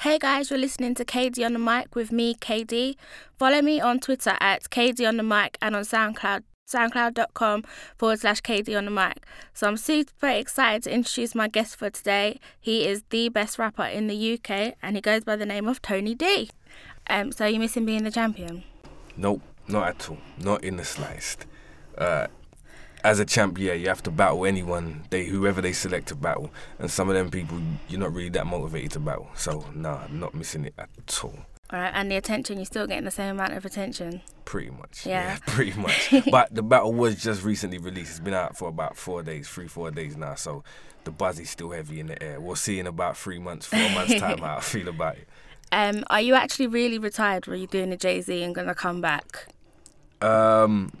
Hey guys, you're listening to KD on the mic with me, KD. Follow me on Twitter at KD on the mic and on SoundCloud, soundcloud.com forward slash KD on the mic. So I'm super excited to introduce my guest for today. He is the best rapper in the UK and he goes by the name of Tony D. Um, so you miss him being the champion? Nope, not at all. Not in the slightest. Uh, as a champ, yeah, you have to battle anyone, they whoever they select to battle, and some of them people you're not really that motivated to battle. So nah, I'm not missing it at all. All right, and the attention, you're still getting the same amount of attention. Pretty much. Yeah. pretty much. but the battle was just recently released. It's been out for about four days, three, four days now. So the buzz is still heavy in the air. We'll see in about three months, four months time how I feel about it. Um, are you actually really retired? Or are you doing a Jay Z and gonna come back? Um,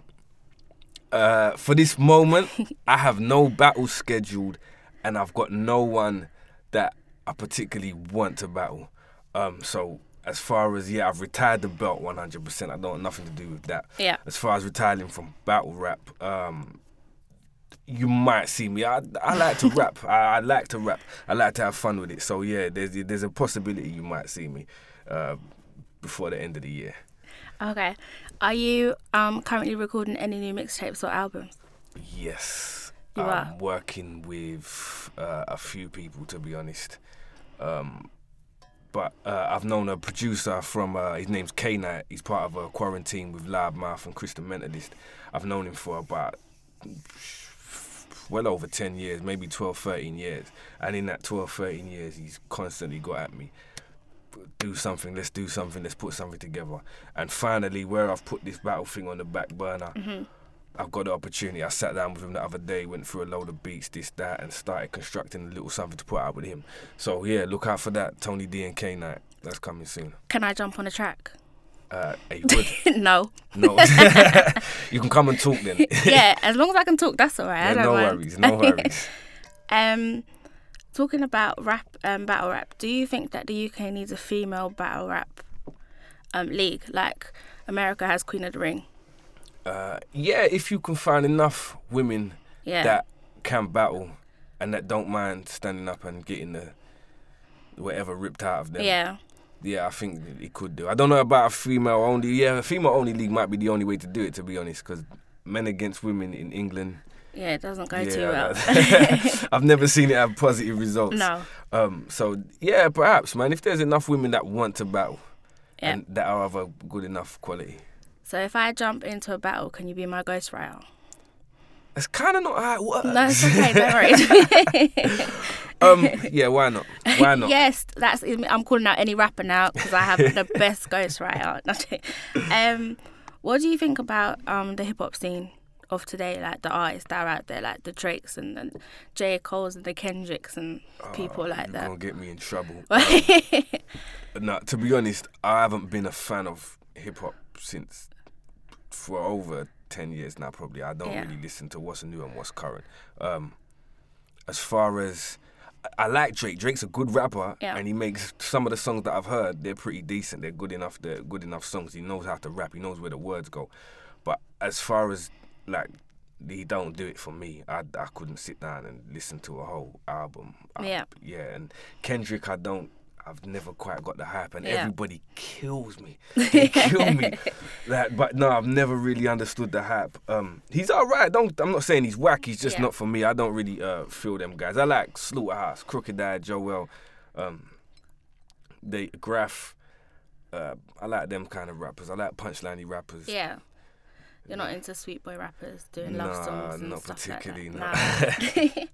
uh, for this moment, I have no battle scheduled, and I've got no one that I particularly want to battle. Um, so as far as yeah, I've retired the belt 100%. I don't want nothing to do with that. Yeah. As far as retiring from battle rap, um, you might see me. I, I like to rap. I, I like to rap. I like to have fun with it. So yeah, there's there's a possibility you might see me uh, before the end of the year. Okay. Are you um currently recording any new mixtapes or albums? Yes. You I'm are? working with uh, a few people, to be honest. Um, but uh, I've known a producer from, uh, his name's K Night. He's part of a quarantine with Lab Loudmouth and Chris the Mentalist. I've known him for about well over 10 years, maybe 12, 13 years. And in that 12, 13 years, he's constantly got at me. Do something, let's do something, let's put something together. And finally, where I've put this battle thing on the back burner, I've got the opportunity. I sat down with him the other day, went through a load of beats, this, that, and started constructing a little something to put out with him. So yeah, look out for that. Tony D and K Night. That's coming soon. Can I jump on a track? Uh, would no. no, you can come and talk then. yeah, as long as I can talk, that's all right. I Yeah, don't no mind. worries, no worries. Um, talking about rap, um, battle rap. Do you think that the UK needs a female battle rap um league like America has Queen of the Ring? Uh, yeah, if you can find enough women Yeah. that can battle and that don't mind standing up and getting the whatever ripped out of them. yeah. Yeah, I think it could do. I don't know about a female only. Yeah, a female only league might be the only way to do it, to be honest, because men against women in England. Yeah, it doesn't go yeah, too well. I've never seen it have positive results. no. Um. So yeah, perhaps, man. If there's enough women that want to battle Yeah. and that are of a good enough quality, So if I jump into a battle, can you be my ghostwriter? it's kind of not how it works. No, it's okay. Don't worry. um. Yeah. Why not? Why not? yes, that's. I'm calling out any rapper now because I have the best ghostwriter. um, what do you think about um the hip hop scene of today? Like the artists that are out there, like the Drakes and the J Cole's and the Kendricks and people like You're that. gonna get me in trouble. no, to be honest, I haven't been a fan of hip hop since for over ten years now. Probably, I don't Yeah. really listen to what's new and what's current. Um, as far as I I like Drake. Drake's a good rapper, Yeah. and he makes some of the songs that I've heard. They're pretty decent. They're good enough. They're good enough songs. He knows how to rap. He knows where the words go. But as far as like he don't do it for me. I, I couldn't sit down and listen to a whole album. I- Yeah. yeah, and Kendrick, I don't. I've never quite got the hype, and Yeah. everybody kills me. They kill me. Like, but no, I've never really understood the hype. Um, he's alright. Don't. I'm not saying he's whack. He's just Yeah. not for me. I don't really uh, feel them guys. I like Slaughterhouse, Crooked I, Joell, um, they Grafh. Uh, I like them kind of rappers. I like punchliney rappers. yeah. You're not into sweet boy rappers doing love Nah, songs and not stuff particularly, like that.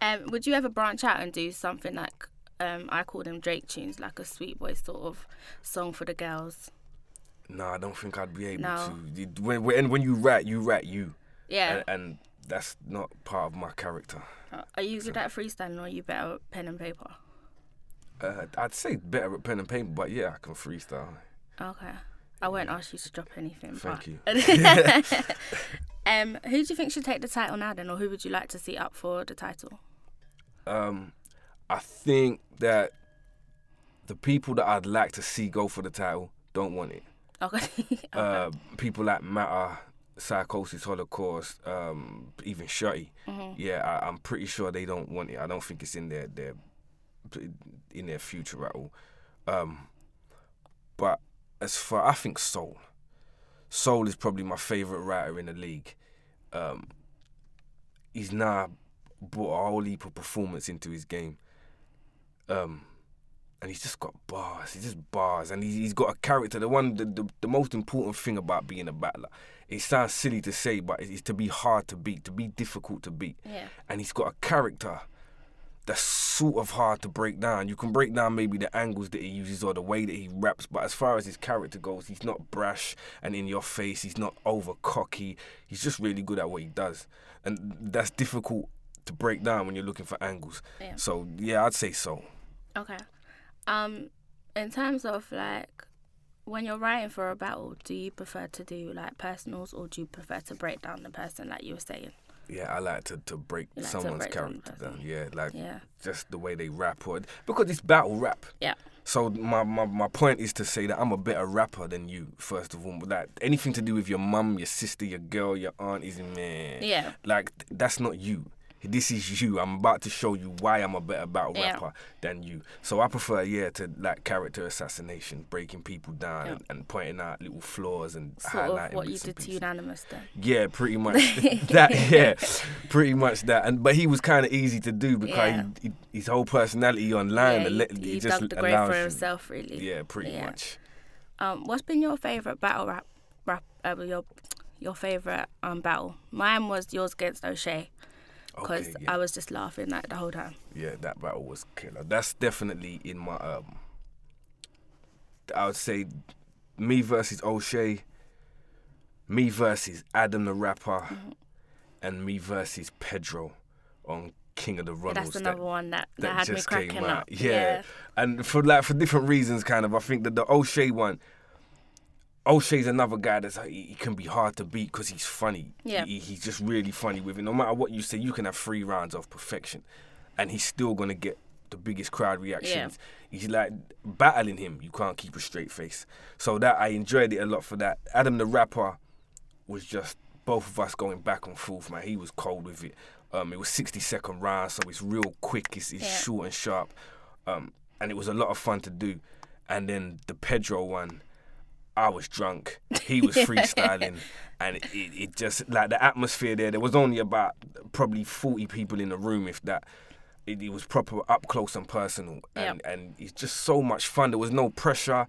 Nah. um, would you ever branch out and do something like um, I call them Drake tunes, like a sweet boy sort of song for the girls? No, I don't think I'd be able No. to. When, when when you rap, you rap you, Yeah. and, and that's not part of my character. Uh, Are you good at freestyling or are you better at pen and paper? Uh, I'd say better at pen and paper, but yeah, I can freestyle. Okay. I won't ask you to drop anything. Thank you. um, who do you think should take the title now then, or who would you like to see up for the title? Um, I think that the people that I'd like to see go for the title don't want it. Okay. Uh, people like Matter, Psychosis, Holocaust, um, even Shotty. Mm-hmm. Yeah, I, I'm pretty sure they don't want it. I don't think it's in their their in their future at all. Um, but as far I think Soul, Soul is probably my favorite writer in the league. Um, he's now brought a whole heap of performance into his game. Um, and he's just got bars. He's just bars, and he's, he's got a character. The one, the, the, the most important thing about being a battler, it sounds silly to say, but it's to be hard to beat, to be difficult to beat. Yeah. And he's got a character that's sort of hard to break down. You can break down maybe the angles that he uses or the way that he raps, but as far as his character goes, he's not brash and in your face. He's not over cocky. He's just really good at what he does, and that's difficult to break down when you're looking for angles. Yeah. So yeah, I'd say so. Okay. Um, in terms of like when you're writing for a battle, do you prefer to do like personals or do you prefer to break down the person like you were saying? Yeah, I like to, to break like to someone's break character down. Yeah, like Yeah. just the way they rap or because it's battle rap. Yeah. So my, my, my point is to say that I'm a better rapper than you, first of all. Like anything to do with your mum, your sister, your girl, your aunt is man. Yeah. Like that's not you. This is you. I'm about to show you why I'm a better battle Yeah. rapper than you. So I prefer, yeah, to like character assassination, breaking people down Yeah. and, and pointing out little flaws and Sort highlighting of what you did to. Unanimous then. Yeah, pretty much that. Yeah, pretty much that. And but he was kind of easy to do because Yeah. he, he, his whole personality online, yeah, he, he just dug the grave for you- himself, really. Yeah, pretty much. Um, what's been your favorite battle rap? Rap? Uh, your your favorite um battle? Mine was yours against O'Shea because Okay, yeah. I was just laughing like the whole time. yeah, that battle was killer. That's definitely in my um. I would say, me versus O'Shea. Me versus Adam the rapper, Mm-hmm. and me versus Pedro on King of the Runnels. That's another that, one that, that, that had me cracking came up. out. Yeah. and for like for different reasons, kind of. I think that the O'Shea one, O'Shea's another guy that's he, he can be hard to beat because he's funny. Yeah. He, he's just really funny with it. No matter what you say, you can have three rounds of perfection, and he's still gonna get the biggest crowd reactions. He's like battling him. You can't keep a straight face. So that I enjoyed it a lot for that. Adam the rapper was just both of us going back and forth, man. He was cold with it. Um, it was 60 second round, so it's real quick. It's, it's Yeah. short and sharp, um, and it was a lot of fun to do. And then the Pedro one, I was drunk. He was freestyling, and it, it just like the atmosphere there. There was only about probably 40 people in the room, if that. It, it was proper up close and personal, and and it's just so much fun. There was no pressure.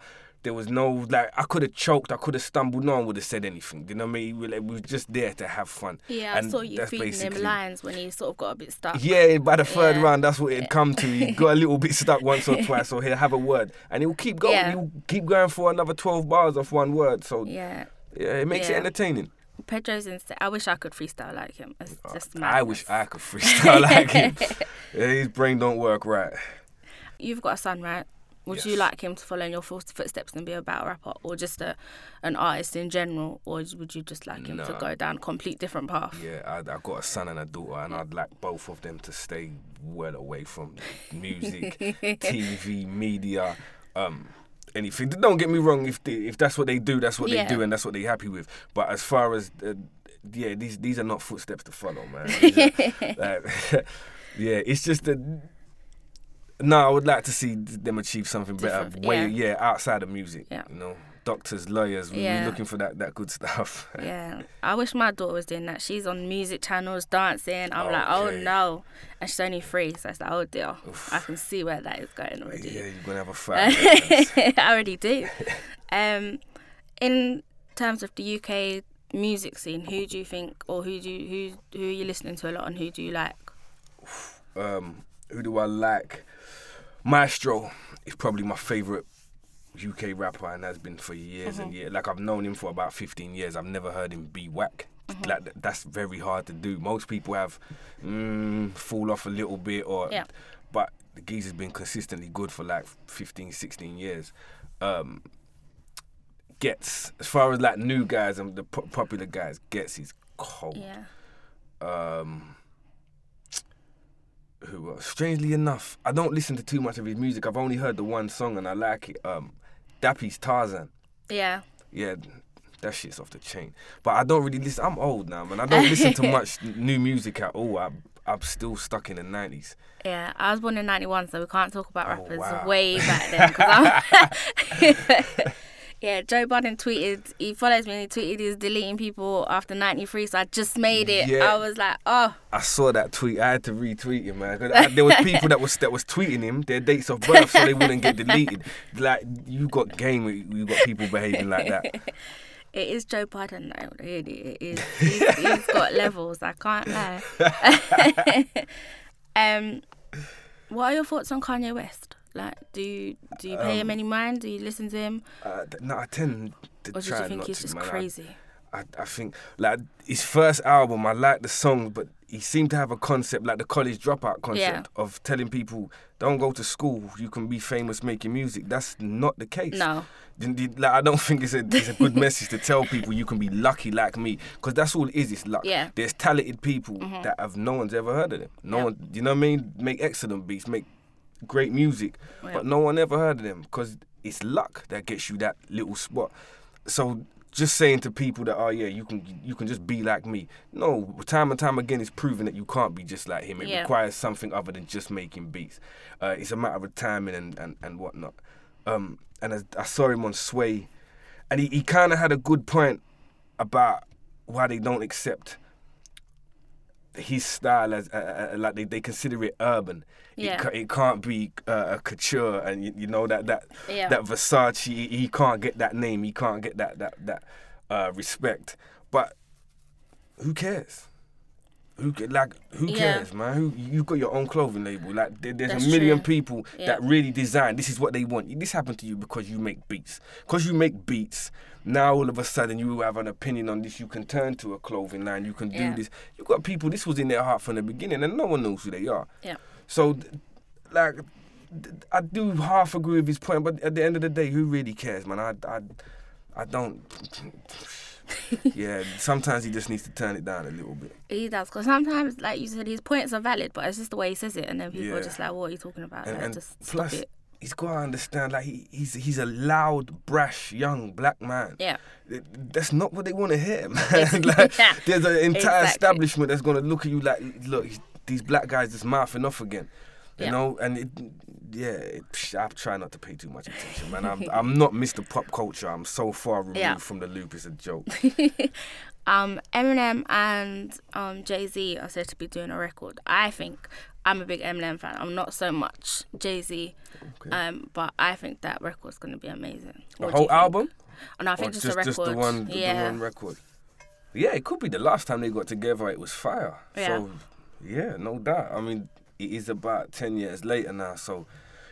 There was no like I could have choked, I could have stumbled. No one would have said anything. You know what I mean? We, like, we were just there to have fun. Yeah, I saw you feeding him lines when he sort of got a bit stuck. Yeah, by the third Yeah. round, that's what it'd come to. He got a little bit stuck once or twice, so he'll have a word, and he'll keep going. Yeah. He'll keep going for another twelve bars off one word. So yeah, Yeah. it makes it entertaining. Pedro's insane. I wish I could freestyle like him. It's uh, just I wish I could freestyle like him. Yeah, his brain don't work right. You've got a son, right? Would you like him to follow in your footsteps and be a battle rapper, or just a, an artist in general, or would you just like him to go down a complete different path? Yeah, I, I got a son and a daughter, and I'd like both of them to stay well away from music, TV, media, um, anything. Don't get me wrong. If they, if that's what they do, that's what Yeah. they do, and that's what they're happy with. But as far as uh, yeah, these these are not footsteps to follow, man. Are- like, yeah, it's just that. No, I would like to see them achieve something better. Way, yeah. yeah, outside of music. Yeah. You know, doctors, lawyers. we- Yeah. We're looking for that that good stuff. Yeah, I wish my daughter was doing that. She's on music channels dancing. I'm like, oh no, and she's only three, so it's like, oh dear, I can see where that is going already. Yeah, you're gonna have a fight. I already do. Um, in terms of the UK music scene, who do you think, or who do you, who who are you listening to a lot, and who do you like? um, who do I like? Maestro is probably my favorite UK rapper and has been for years and years. Like I've known him for about 15 years. I've never heard him be whack. Like that's very hard to do. Most people have mm, fall off a little bit or Yeah. but the geezer's been consistently good for like 15, 16 years. Um, gets as far as like new guys and the po- popular guys Giggs is cold Yeah, um who else? strangely enough i don't listen to too much of his music i've only heard the one song and i like it um dappy's tarzan yeah, yeah that shit's off the chain but i don't really listen i'm old now man i don't listen to much new music at all i I'm still stuck in the nineties. Yeah, I was born in '91, so we can't talk about rappers Oh, rappers wow. way back then. yeah, Joe Budden tweeted. He follows me. and He tweeted he's deleting people after '93. So I just made it. Yeah. I was like, oh, I saw that tweet. I had to retweet him, man. I- there was people that was that was tweeting him their dates of birth so they wouldn't get deleted. Like you got game, you got people behaving like that. it is Joe Budden, though. Really, it is. He's, he's got levels. I can't lie. um, what are your thoughts on Kanye West? Like, do you do you pay Um, him any mind? Do you listen to him, Uh, th- no, I tend to or do try you think not he's to, just man. Crazy? I, I think like his first album, I like the song, but he seemed to have a concept like the college dropout concept of telling people don't go to school, you can be famous making music. That's not the case. No. Like, I don't think it's a, it's a good message to tell people you can be lucky like me because that's all it is. It's luck. Yeah. There's talented people that have no one's ever heard of them. No Yeah. one, you know what I mean? Make excellent beats, make great music, Yeah. but no one ever heard of them because it's luck that gets you that little spot. So just saying to people that oh yeah you can you can just be like me no time and time again it's proven that you can't be just like him it Yeah. requires something other than just making beats uh, it's a matter of timing and and, and whatnot um, and I, I saw him on sway and he, he kind of had a good point about why they don't accept his style as uh, uh, like they, they consider it urban. Yeah. It, it can't be uh, a couture, and you, you know that that Yeah. that Versace. He, he can't get that name. He can't get that that that uh, respect. But who cares? Who like who Yeah. cares, man? Who you got your own clothing label? Like there, there's That's a million true. people Yeah. that really design. This is what they want. This happened to you because you make beats. Because you make beats. Now all of a sudden you have an opinion on this. You can turn to a clothing line. You can do Yeah. this. You've got people. This was in their heart from the beginning, and no one knows who they are. Yeah. So, like, I do half agree with his point, but at the end of the day, who really cares, man? I, I, I don't. yeah, sometimes he just needs to turn it down a little bit. He does, because sometimes, like you said, his points are valid, but it's just the way he says it, and then people are just like, "What are you talking about?" And, Like, and just plus, stop it. He's got to understand, like, he, he's he's a loud, brash, young black man. Yeah. That's not what they want to hear, man. like, Yeah, there's an entire exactly. establishment that's going to look at you like, look, these black guys just mouthing off again. You Yeah. know, and it, yeah, it, psh, I try not to pay too much attention, man. I'm, I'm not Mr. Pop Culture. I'm so far removed Yeah. from the loop. It's a joke. Um, Eminem and um, Jay Z are said to be doing a record. I think I'm a big Eminem fan. I'm not so much Jay Z, Okay. um, but I think that record's gonna be amazing. the What do whole album, Oh, no, I think just, just a record. just the one, the yeah, one record. Yeah, it could be the last time they got together. It was fire. Yeah. So, yeah, no doubt. I mean, it is about ten years later now, so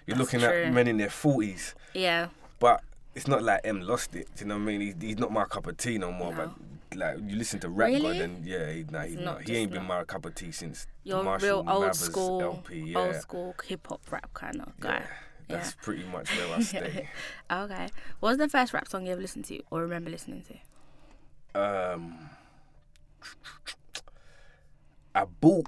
you're That's looking true. at men in their forties. yeah, But it's not like M lost it. Do you know what I mean? He's, he's not my cup of tea no more. No. But like you listen to rap Really? God, and yeah, he, nah, he's not. not He ain't just been my cup of tea since you're Marshall real old Mathers school, LP. Yeah, old school hip hop rap kind of guy. yeah, that's pretty much where I stay. Okay, what was the first rap song you ever listened to or remember listening to? um, I bought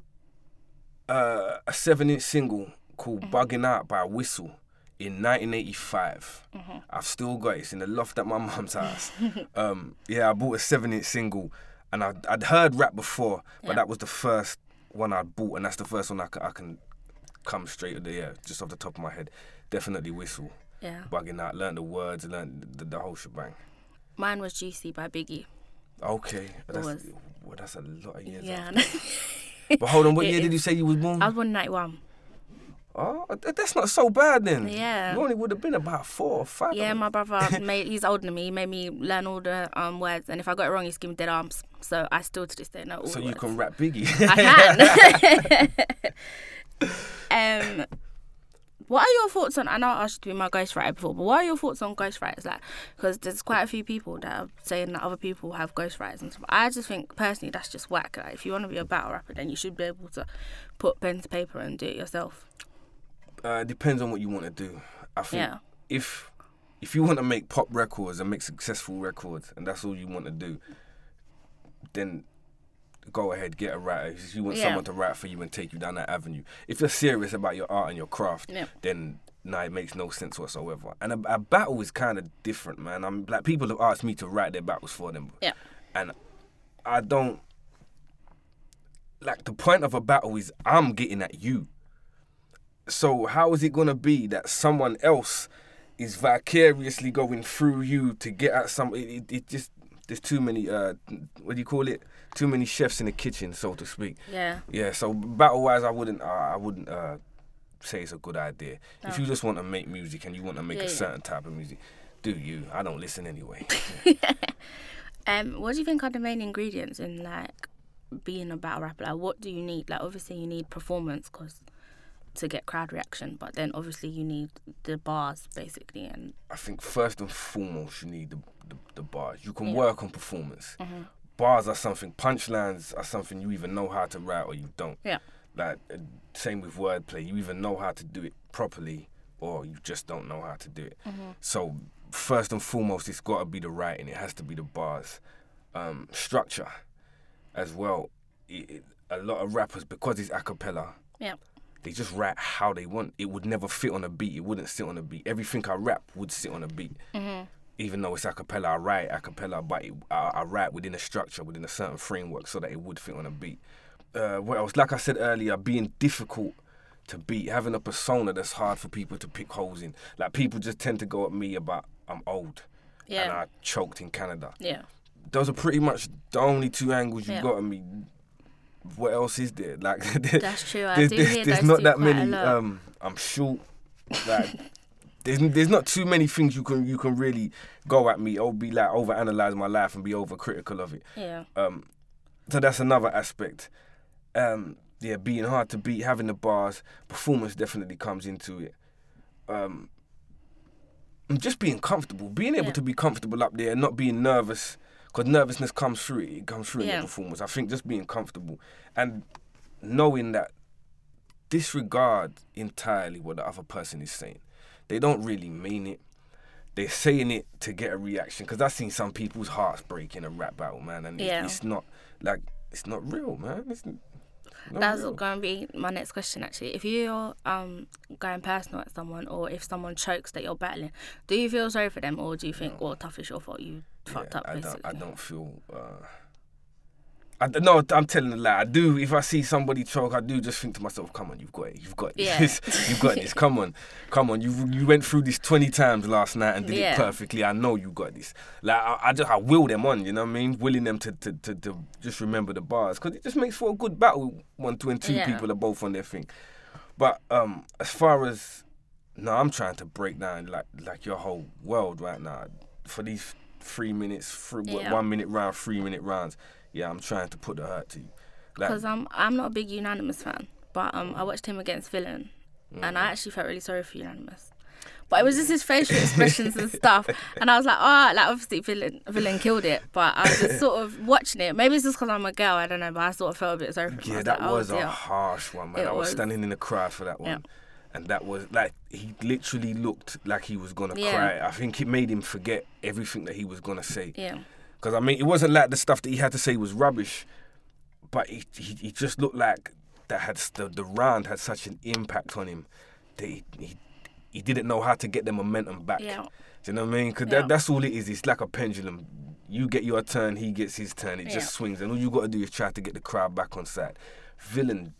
uh, a seven-inch single called Mm-hmm. "Bugging Out" by Whistle in 1985. Mm-hmm. I've still got it. It's in the loft at my mum's house. um, yeah, I bought a seven-inch single, and I'd, I'd heard rap before, but Yeah. that was the first one I'd bought, and that's the first one I can, come straight to the yeah, just off the top of my head. Definitely Whistle. Yeah, Bugging Out. Learn the words, learn the, the whole shebang. mine was "Juicy" by Biggie. Okay, that's was- well, that's a lot of years. Yeah, But hold on, what year did you say you was born? I was born in '91. Oh, that's not so bad then. Yeah. You only would have been about four or five. Yeah, my brother made he's older than me. He made me learn all the um words, and if I got it wrong, he just gave me dead arms. So I still to this day know all So you words. can rap Biggie. I can. um, what are your thoughts on? I know I asked you to be my ghostwriter before, but what are your thoughts on ghostwriters? Like, because there's quite a few people that are saying that other people have ghostwriters and stuff. I just think personally that's just whack. Like, if you want to be a battle rapper, then you should be able to put pen to paper and do it yourself. uh, depends on what you want to do. I think Yeah. if if you want to make pop records and make successful records, and that's all you want to do, then go ahead, get a writer. If you want Yeah. someone to write for you and take you down that avenue. If you're serious about your art and your craft, Yeah. then nah, it makes no sense whatsoever. And a, a battle is kind of different, man. I'm like people have asked me to write their battles for them, Yeah. and I don't. like the point of a battle is I'm getting at you. So how is it gonna be that someone else is vicariously going through you to get at some? It, it, it just there's too many. Uh, what do you call it? Too many chefs in the kitchen, so to speak. Yeah. Yeah. So battle wise, I wouldn't. Uh, I wouldn't uh, say it's a good idea. If you just want to make music and you want to make Yeah, a yeah. certain type of music, do you? I don't listen anyway. Um, what do you think are the main ingredients in like being a battle rapper? Like, what do you need? Like, obviously you need performance, cause to get crowd reaction, but then obviously you need the bars basically, and I think first and foremost you need the the, the bars. You can Yeah. work on performance. Bars are something. Punchlines are something you even know how to write or you don't. yeah, Like uh, same with wordplay. You even know how to do it properly or you just don't know how to do it. So first and foremost, it's got to be the writing. It has to be the bars. Um, structure as well. It, it, a lot of rappers because it's a cappella yeah, they just write how they want. It would never fit on a beat. It wouldn't sit on a beat. Everything I rap would sit on a beat. Even though it's a cappella, I write a cappella, but it, I, I write within a structure, within a certain framework, so that it would fit on a beat. Uh, what else? Like I said earlier, being difficult to beat, having a persona that's hard for people to pick holes in. Like people just tend to go at me about I'm old and I choked in Canada. yeah, Those are pretty much the only two angles you Yeah. got at me. What else is there? Like That's true. I there's, do there's, hear there's those not that many. Um, I'm short. Like there's there's not too many things you can you can really go at me or be like over analyze my life and be over critical of it. yeah, Um, so that's another aspect. Um, yeah, being hard to beat, having the bars, performance definitely comes into it. Um, and just being comfortable, being able Yeah. to be comfortable up there, and not being nervous, because nervousness comes through it. It comes through in the performance. I think just being comfortable and knowing that disregard entirely what the other person is saying. They don't really mean it. They're saying it to get a reaction. Because I've seen some people's hearts break in a rap battle, man, and Yeah. it's, it's not like it's not real, man. It's not That's real. going to be my next question. Actually, if you're um going personal at someone, or if someone chokes that you're battling, do you feel sorry for them, or do you think, well, tough is your fault, you fucked Yeah, up, I basically? don't. I don't feel. Uh, I no, I'm telling a lie. I do. If I see somebody choke, I do just think to myself, "Come on, you've got it. You've got Yeah. this. you've got this. Come on, come on. You you went through this 20 times last night and did Yeah. it perfectly. I know you got this. Like I, I just I will them on. You know what I mean? Willing them to to, to, to just remember the bars because it just makes for a good battle when when two Yeah. people are both on their thing. But um, as far as no, I'm trying to break down like like your whole world right now for these three minutes, three, one minute round, three minute rounds. Yeah, I'm trying to put the hurt to you. Like, Because I'm I'm not a big Unanimous fan, but um I watched him against Villain, and Mm. I actually felt really sorry for Unanimous. But it was just his facial expressions and stuff, and I was like, oh, like obviously Villain Villain killed it, but I was just sort of watching it. Maybe it's just because I'm a girl, I don't know, but I sort of felt a bit sorry for him. I yeah, was that like, oh, was a dear. harsh one, man. I was, was. standing in the crowd for that one. Yeah. And that was like he literally looked like he was gonna Yeah. cry. I think it made him forget everything that he was gonna say. Yeah, Because I mean, it wasn't like the stuff that he had to say was rubbish, but he he, he just looked like that had the, the round had such an impact on him that he, he he didn't know how to get the momentum back. yeah, Do you know what I mean? Because Yeah. that, that's all it is. It's like a pendulum. You get your turn, he gets his turn. It Yeah. just swings, and all you got to do is try to get the crowd back on side. Villain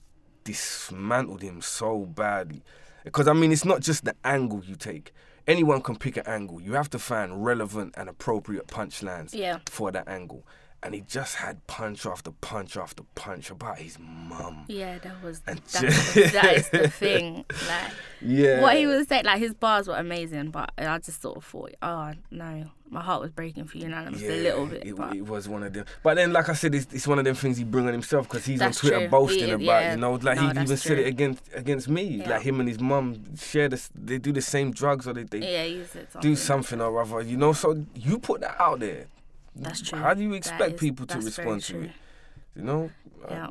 dismantled him so badly. Because I mean, it's not just the angle you take. Anyone can pick an angle. You have to find relevant and appropriate punchlines Yeah. for that angle. And he just had punch after punch after punch about his mum. yeah. That was And that, just- that is the thing. Like Yeah. what he was saying, like his bars were amazing, but I just sort of thought, oh no, my heart was breaking for Unanimous a little bit. It, but it was one of them. But then, like I said, it's, it's one of them things he bring on himself because he's That's on Twitter true. boasting He- about, yeah. you know, like No, he even said it against against me. Yeah. Like him and his mum share this, they do the same drugs or they, they yeah, do something or other, you know. So you put that out there. That's true. How do you expect is- people to respond to it? You know? Yeah.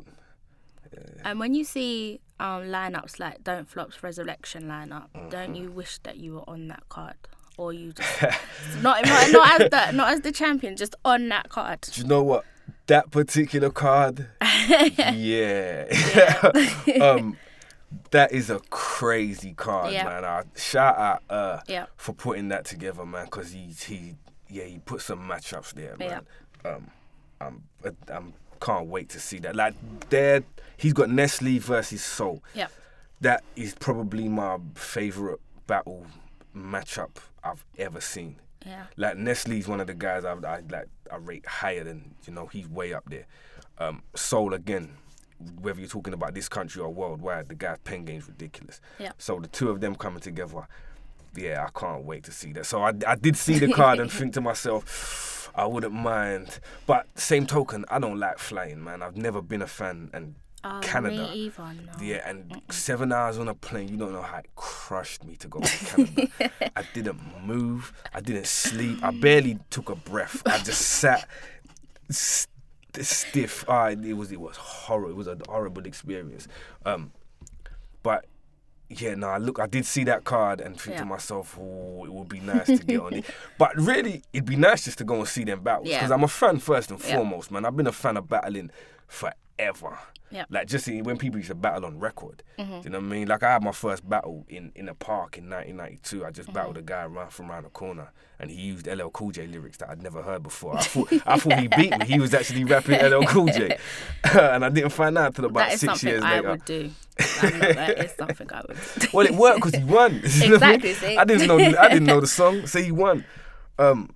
And when you see um, lineups like Don't Flop's Resurrection lineup, Mm-hmm. don't you wish that you were on that card, or you just not, not not as the not as the champion, just on that card? do you know what? That particular card, yeah. um, that is a crazy card, Yeah. man. I shout out uh, Yeah. for putting that together, man, because he he yeah he put some matchups there, man. Um, I'm I'm can't wait to see that. Like there, he's got Nestle versus Soul. Yeah, That is probably my favorite battle matchup I've ever seen. Yeah. Like Nestle's one of the guys I, I like I rate higher than you know he's way up there. Um, Soul again, whether you're talking about this country or worldwide, the guy's pen game's ridiculous. Yeah. So the two of them coming together, yeah, I can't wait to see that. So I, I did see the card and think to myself, I wouldn't mind. But same token, I don't like flying, man. I've never been a fan, and Oh, Canada. Either, no. yeah, and seven hours on a plane, you don't know how it crushed me to go to Canada. I didn't move, I didn't sleep, I barely took a breath. I just sat st- stiff. Ah, it was it was horrible. It was a horrible experience. Um, but yeah, no, I look, I did see that card and think Yeah. to myself, oh, it would be nice to get on it. But really, it'd be nice just to go and see them battles Yeah. because I'm a fan first and Yeah. foremost, man. I've been a fan of battling forever. Yeah. Like just in- when people used to battle on record. Mm-hmm. Do you know what I mean? Like I had my first battle in, in a park in 1992. I Mm-hmm. just battled a guy around from around the corner, and he used LL Cool J lyrics that I'd never heard before. I thought I thought he beat me. He was actually rapping LL Cool J, and I didn't find out until about That is six something years I later. would do. That is something I would do. Well, it worked because he won. Know I mean? I didn't know. I didn't know the song, so he won. Um,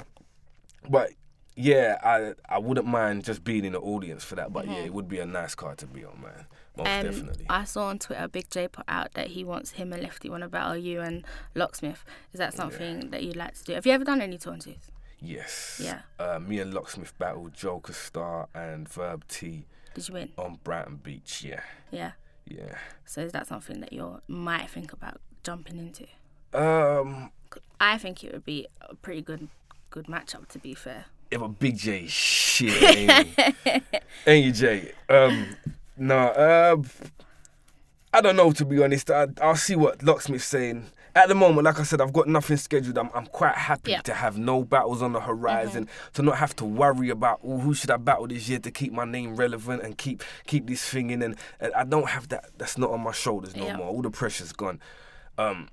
but yeah, I I wouldn't mind just being in the audience for that. But yeah, it would be a nice card to be on, man. Most Um, definitely. I saw on Twitter Big J put out that he wants him and Lefty want to battle you and Locksmith. Is that something that you'd like to do? Have you ever done any on yes. Yeah. Uh, me and Locksmith battled Joker Star and Verb T Did you win? on Brighton Beach. Yeah, Yeah. yeah. So is that something that you might think about jumping into? Um, I think it would be a pretty good good matchup to be fair. If a Big J shit, ain't, ain't you, Jay? Um, no, uh, I don't know to be honest. I, I'll see what Locksmith's saying. At the moment, like I said, I've got nothing scheduled. I'm, I'm quite happy Yeah. Mm-hmm. to have no battles on the horizon, to not have to worry about who should I battle this year to keep my name relevant and keep keep this thing in. And, and I don't have that. That's not on my shoulders no Yeah. more. All the pressure's gone. Um,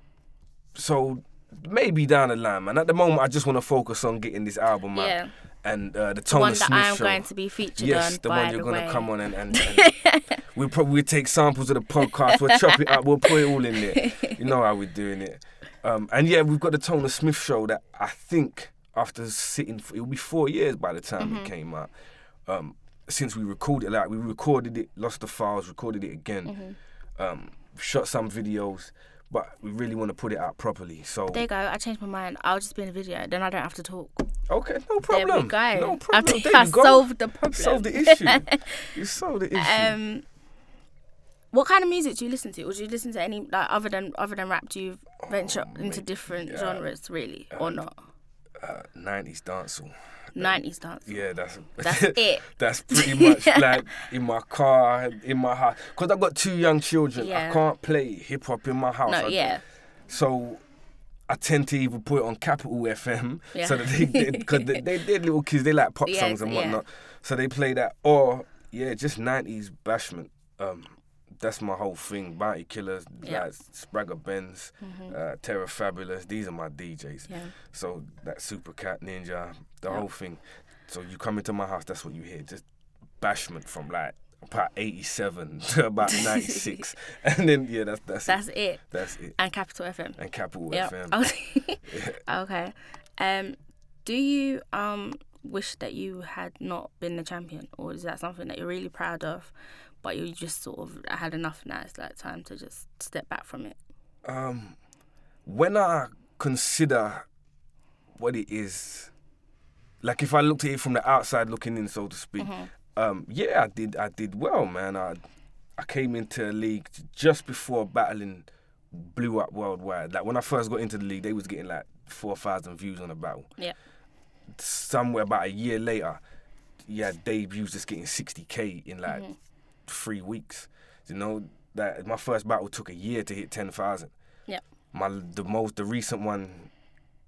so maybe down the line, man. At the moment, I just want to focus on getting this album out. Yeah. And uh, the The Tona one that I am show. going to be featured Yes, on. the by one you're gonna come on and, and, and we'll probably take samples of the podcast. We'll chop it up. We'll put it all in there. You know how we're doing it. Um, and yeah, we've got the Tona Smith show that I think after sitting, for, it'll be four years by the time Mm-hmm. it came out. Um, since we recorded, it, like we recorded it, lost the files, recorded it again, Mm-hmm. um, shot some videos, but we really want to put it out properly. So There you go. I changed my mind. I'll just be in the video. Then I don't have to talk. okay, no problem. There we go. No I problem. think There I solved the problem. Solve the issue. you solved the issue. Um, what kind of music do you listen to? Or do you listen to any like other than other than rap? Do you venture into different genres really, or not? uh, 90s dancehall. Nineties dance. Yeah, that's That's it. that's pretty much like in my car, in my house. Cause I've got two young children. Yeah. I can't play hip hop in my house. No, I- yeah, So I tend to even put it on Capital FM, Yeah. so that they, because they, they, they're little kids, they like pop Yeah, songs and yeah. whatnot. So they play that, or yeah, just 90s bashment. Um, that's my whole thing. Bounty Killers, Yeah. like Spragga Benz, uh, Terror Fabulous. These are my DJs. yeah. So that Super Cat Ninja, the Yeah. whole thing. So you come into my house, that's what you hear. Just bashment from like about 87 to about 96. and then, yeah, that's that's, That's it. it. That's it. And Capital FM. And Capital Yeah. FM. okay. Um, do you um wish that you had not been the champion, or is that something that you're really proud of, but you just sort of had enough now? It's like time to just step back from it. Um, when I consider what it is, like if I looked at it from the outside looking in, so to speak, um, yeah, I did. I did well, man. I I came into a league just before battling blew up worldwide. Like when I first got into the league, they was getting like four thousand views on a battle. Yeah. Somewhere about a year later, yeah, debuts just getting sixty k in like Mm-hmm. three weeks. You know that my first battle took a year to hit ten thousand. Yeah. My the most the recent one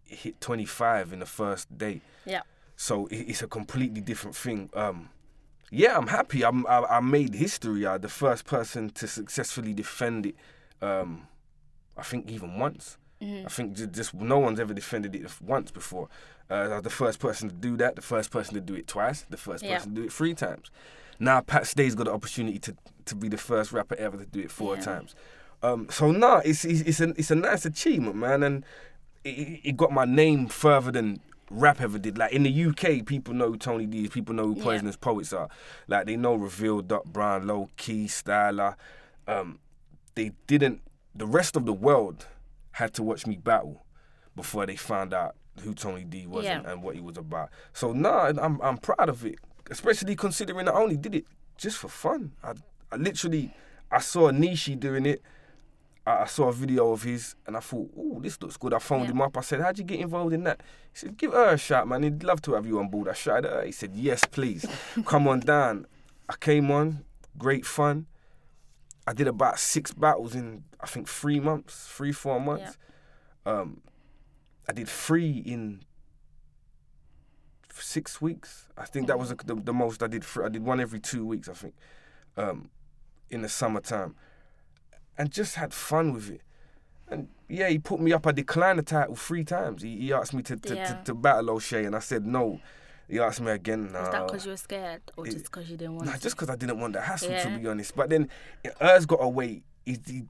hit twenty five in the first day. Yeah. So it's a completely different thing. Um, yeah, I'm happy. I'm, I, I made history. I'm the first person to successfully defend it. Um, I think even once. Mm-hmm. I think ju- just no one's ever defended it once before. Uh, I was the first person to do that, the first person to do it twice, the first Yeah. person to do it three times. Now Pat Stay's got the opportunity to, to be the first rapper ever to do it four Yeah. times. Um, so nah, it's it's it's a it's a nice achievement, man, and it it got my name further than rap ever did. Like in the UK, people know Tony D. People know who Yeah. Poisonous Poets are. Like they know Reveal, Doc Brown, Lowkey, Styler. Um, they didn't. The rest of the world had to watch me battle before they found out who Tony D was and, and what he was about. So nah, I'm I'm proud of it, especially considering I only did it just for fun. I, I literally I saw Nishi doing it. I saw a video of his and I thought, oh, this looks good. I phoned Yeah. him up. I said, how'd you get involved in that? He said, give her a shot, man. He'd love to have you on board. I shouted at her. He said, yes, please. Come on down. I came on, great fun. I did about six battles in, I think, three months, three, four months. Um, I did three in six weeks. I think that was the, the, the most I did. I did one every two weeks, I think, um, in the summertime, and just had fun with it. And yeah, he put me up. I declined the title three times. He, he asked me to to, Yeah. to to battle O'Shea, and I said no. He asked me again. No. Is that because you were scared or it- just because you didn't want Nah, to? just because I didn't want the hassle, Yeah. to be honest. But then, Eurgh's got away.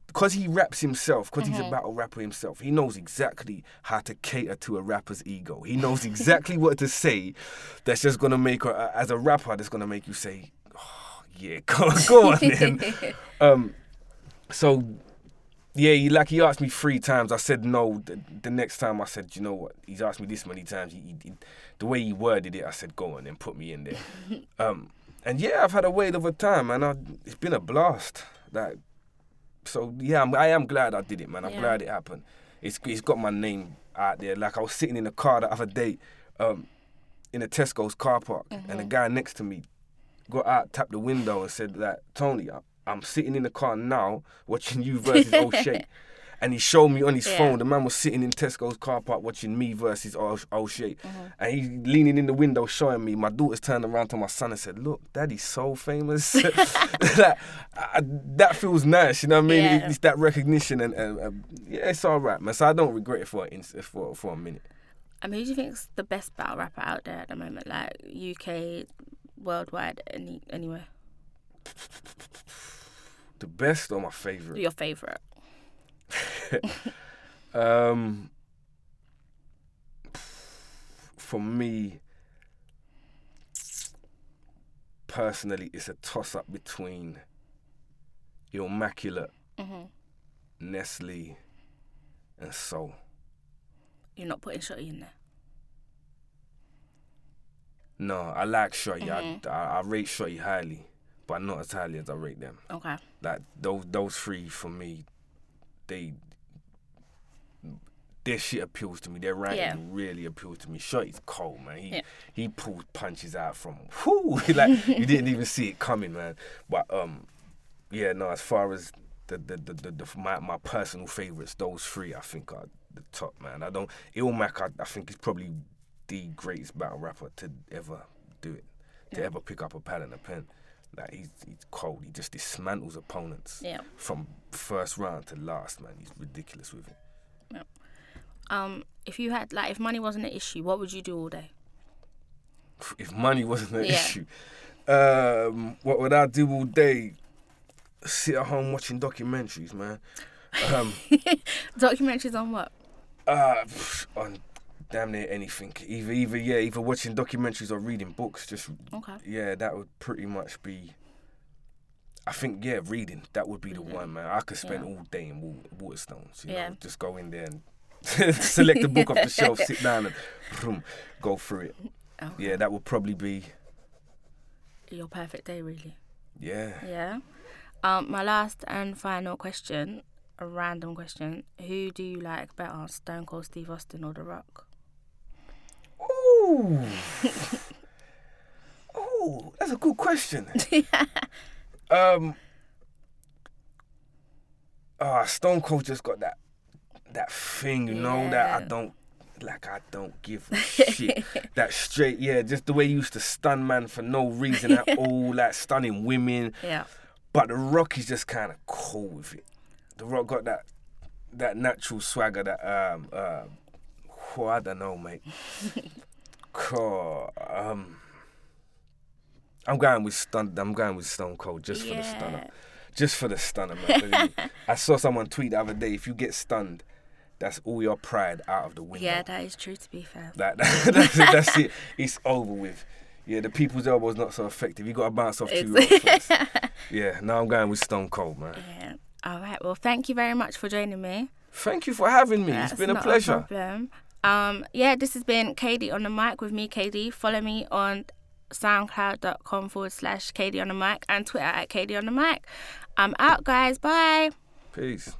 Because he, raps himself, because he's Mm-hmm. a battle rapper himself, he knows exactly how to cater to a rapper's ego. He knows exactly what to say that's just going to make, her, as a rapper, that's going to make you say, oh, yeah, go, go on then. um, so, yeah, he, like he asked me three times. I said no. The, the next time I said, you know what? He's asked me this many times. He, he, he- the way he worded it, I said, go on and put me in there. um, and yeah, I've had a whale of a time, man. I, it's been a blast. Like, so yeah, I'm, I am glad I did it, man. I'm Yeah. glad it happened. It's it's got my name out there. Like I was sitting in the car the other day, um, in a Tesco's car park, and the guy next to me got out, tapped the window, and said that Tony, I, I'm sitting in the car now watching you versus O'Shea. And he showed me on his Yeah. phone. The man was sitting in Tesco's car park watching me versus O'Shea. Mm-hmm. And he's leaning in the window showing me. My daughter's turned around to my son and said, Look, daddy's so famous. that, I, that feels nice, you know what I mean? Yeah. It's that recognition. And, and, and yeah, it's all right, man. So I don't regret it for, an inst- for, for a minute. Um, who do you think's the best battle rapper out there at the moment? Like UK, worldwide, any anywhere? The best or my favorite? Your favorite? Um, for me, personally, it's a toss up between Illmaculate, Mhm. Nestle, and Soul. You're not putting Shotty in there. No, I like Shotty. Mm-hmm. I, I, I rate Shotty highly, but not as highly I rate them. Okay. Like those those three for me, they their shit appeals to me. Their writing Yeah. really appeals to me. Shotty's cold, man. He Yeah. he pulls punches out from whoo, like you didn't even see it coming, man. But um, yeah, no. As far as the the the, the, the my my personal favorites, those three I think are the top, man. I don't Ilmac. I, I think is probably the greatest battle rapper to ever do it, to ever pick up a pad and a pen. Like he's he's cold. He just dismantles opponents Yeah. from first round to last, man. He's ridiculous with it. Um, if you had like, if money wasn't an issue, what would you do all day? If money wasn't an Yeah. issue, um, what would I do all day? Sit at home watching documentaries, man. Um, Documentaries on what? uh, on damn near anything. Either either yeah, either watching documentaries or reading books. Just Okay. yeah, that would pretty much be. I think yeah, reading that would be the one, man. I could spend Yeah. all day in Wa- Waterstones. You Yeah. know, just go in there and select a book off the shelf, sit down and boom, go through it. Okay. Yeah, that would probably be Your perfect day, really. yeah. Yeah. Um, my last and final question, a random question: Who do you like better, Stone Cold Steve Austin or The Rock? Ooh. Ooh, that's a good question. um. Ah, Stone Cold just got that that thing, you know, that I don't like. I don't give a shit. that straight, yeah, just the way he used to stun man for no reason at all, like stunning women. Yeah. But the Rock is just kind of cool with it. The Rock got that that natural swagger that um uh, oh, I don't know, mate. Cool. um, I'm going with stun. I'm going with Stone Cold just for the stunner. Yeah. Just for the stunner, man. I saw someone tweet the other day: if you get stunned, that's all your pride out of the window. Yeah, that is true. To be fair. That, that's, it, that's it. It's over with. Yeah, the people's elbow's not so effective. You got to bounce off two. Yeah, now I'm going with Stone Cold, man. Yeah. All right. Well, thank you very much for joining me. Thank you for having me. That's it's been a pleasure. problem. Um, yeah, this has been KD on the mic with me, KD. Follow me on soundcloud.com forward slash KD on the mic and Twitter at KD on the mic. I'm out, guys. Bye. Peace.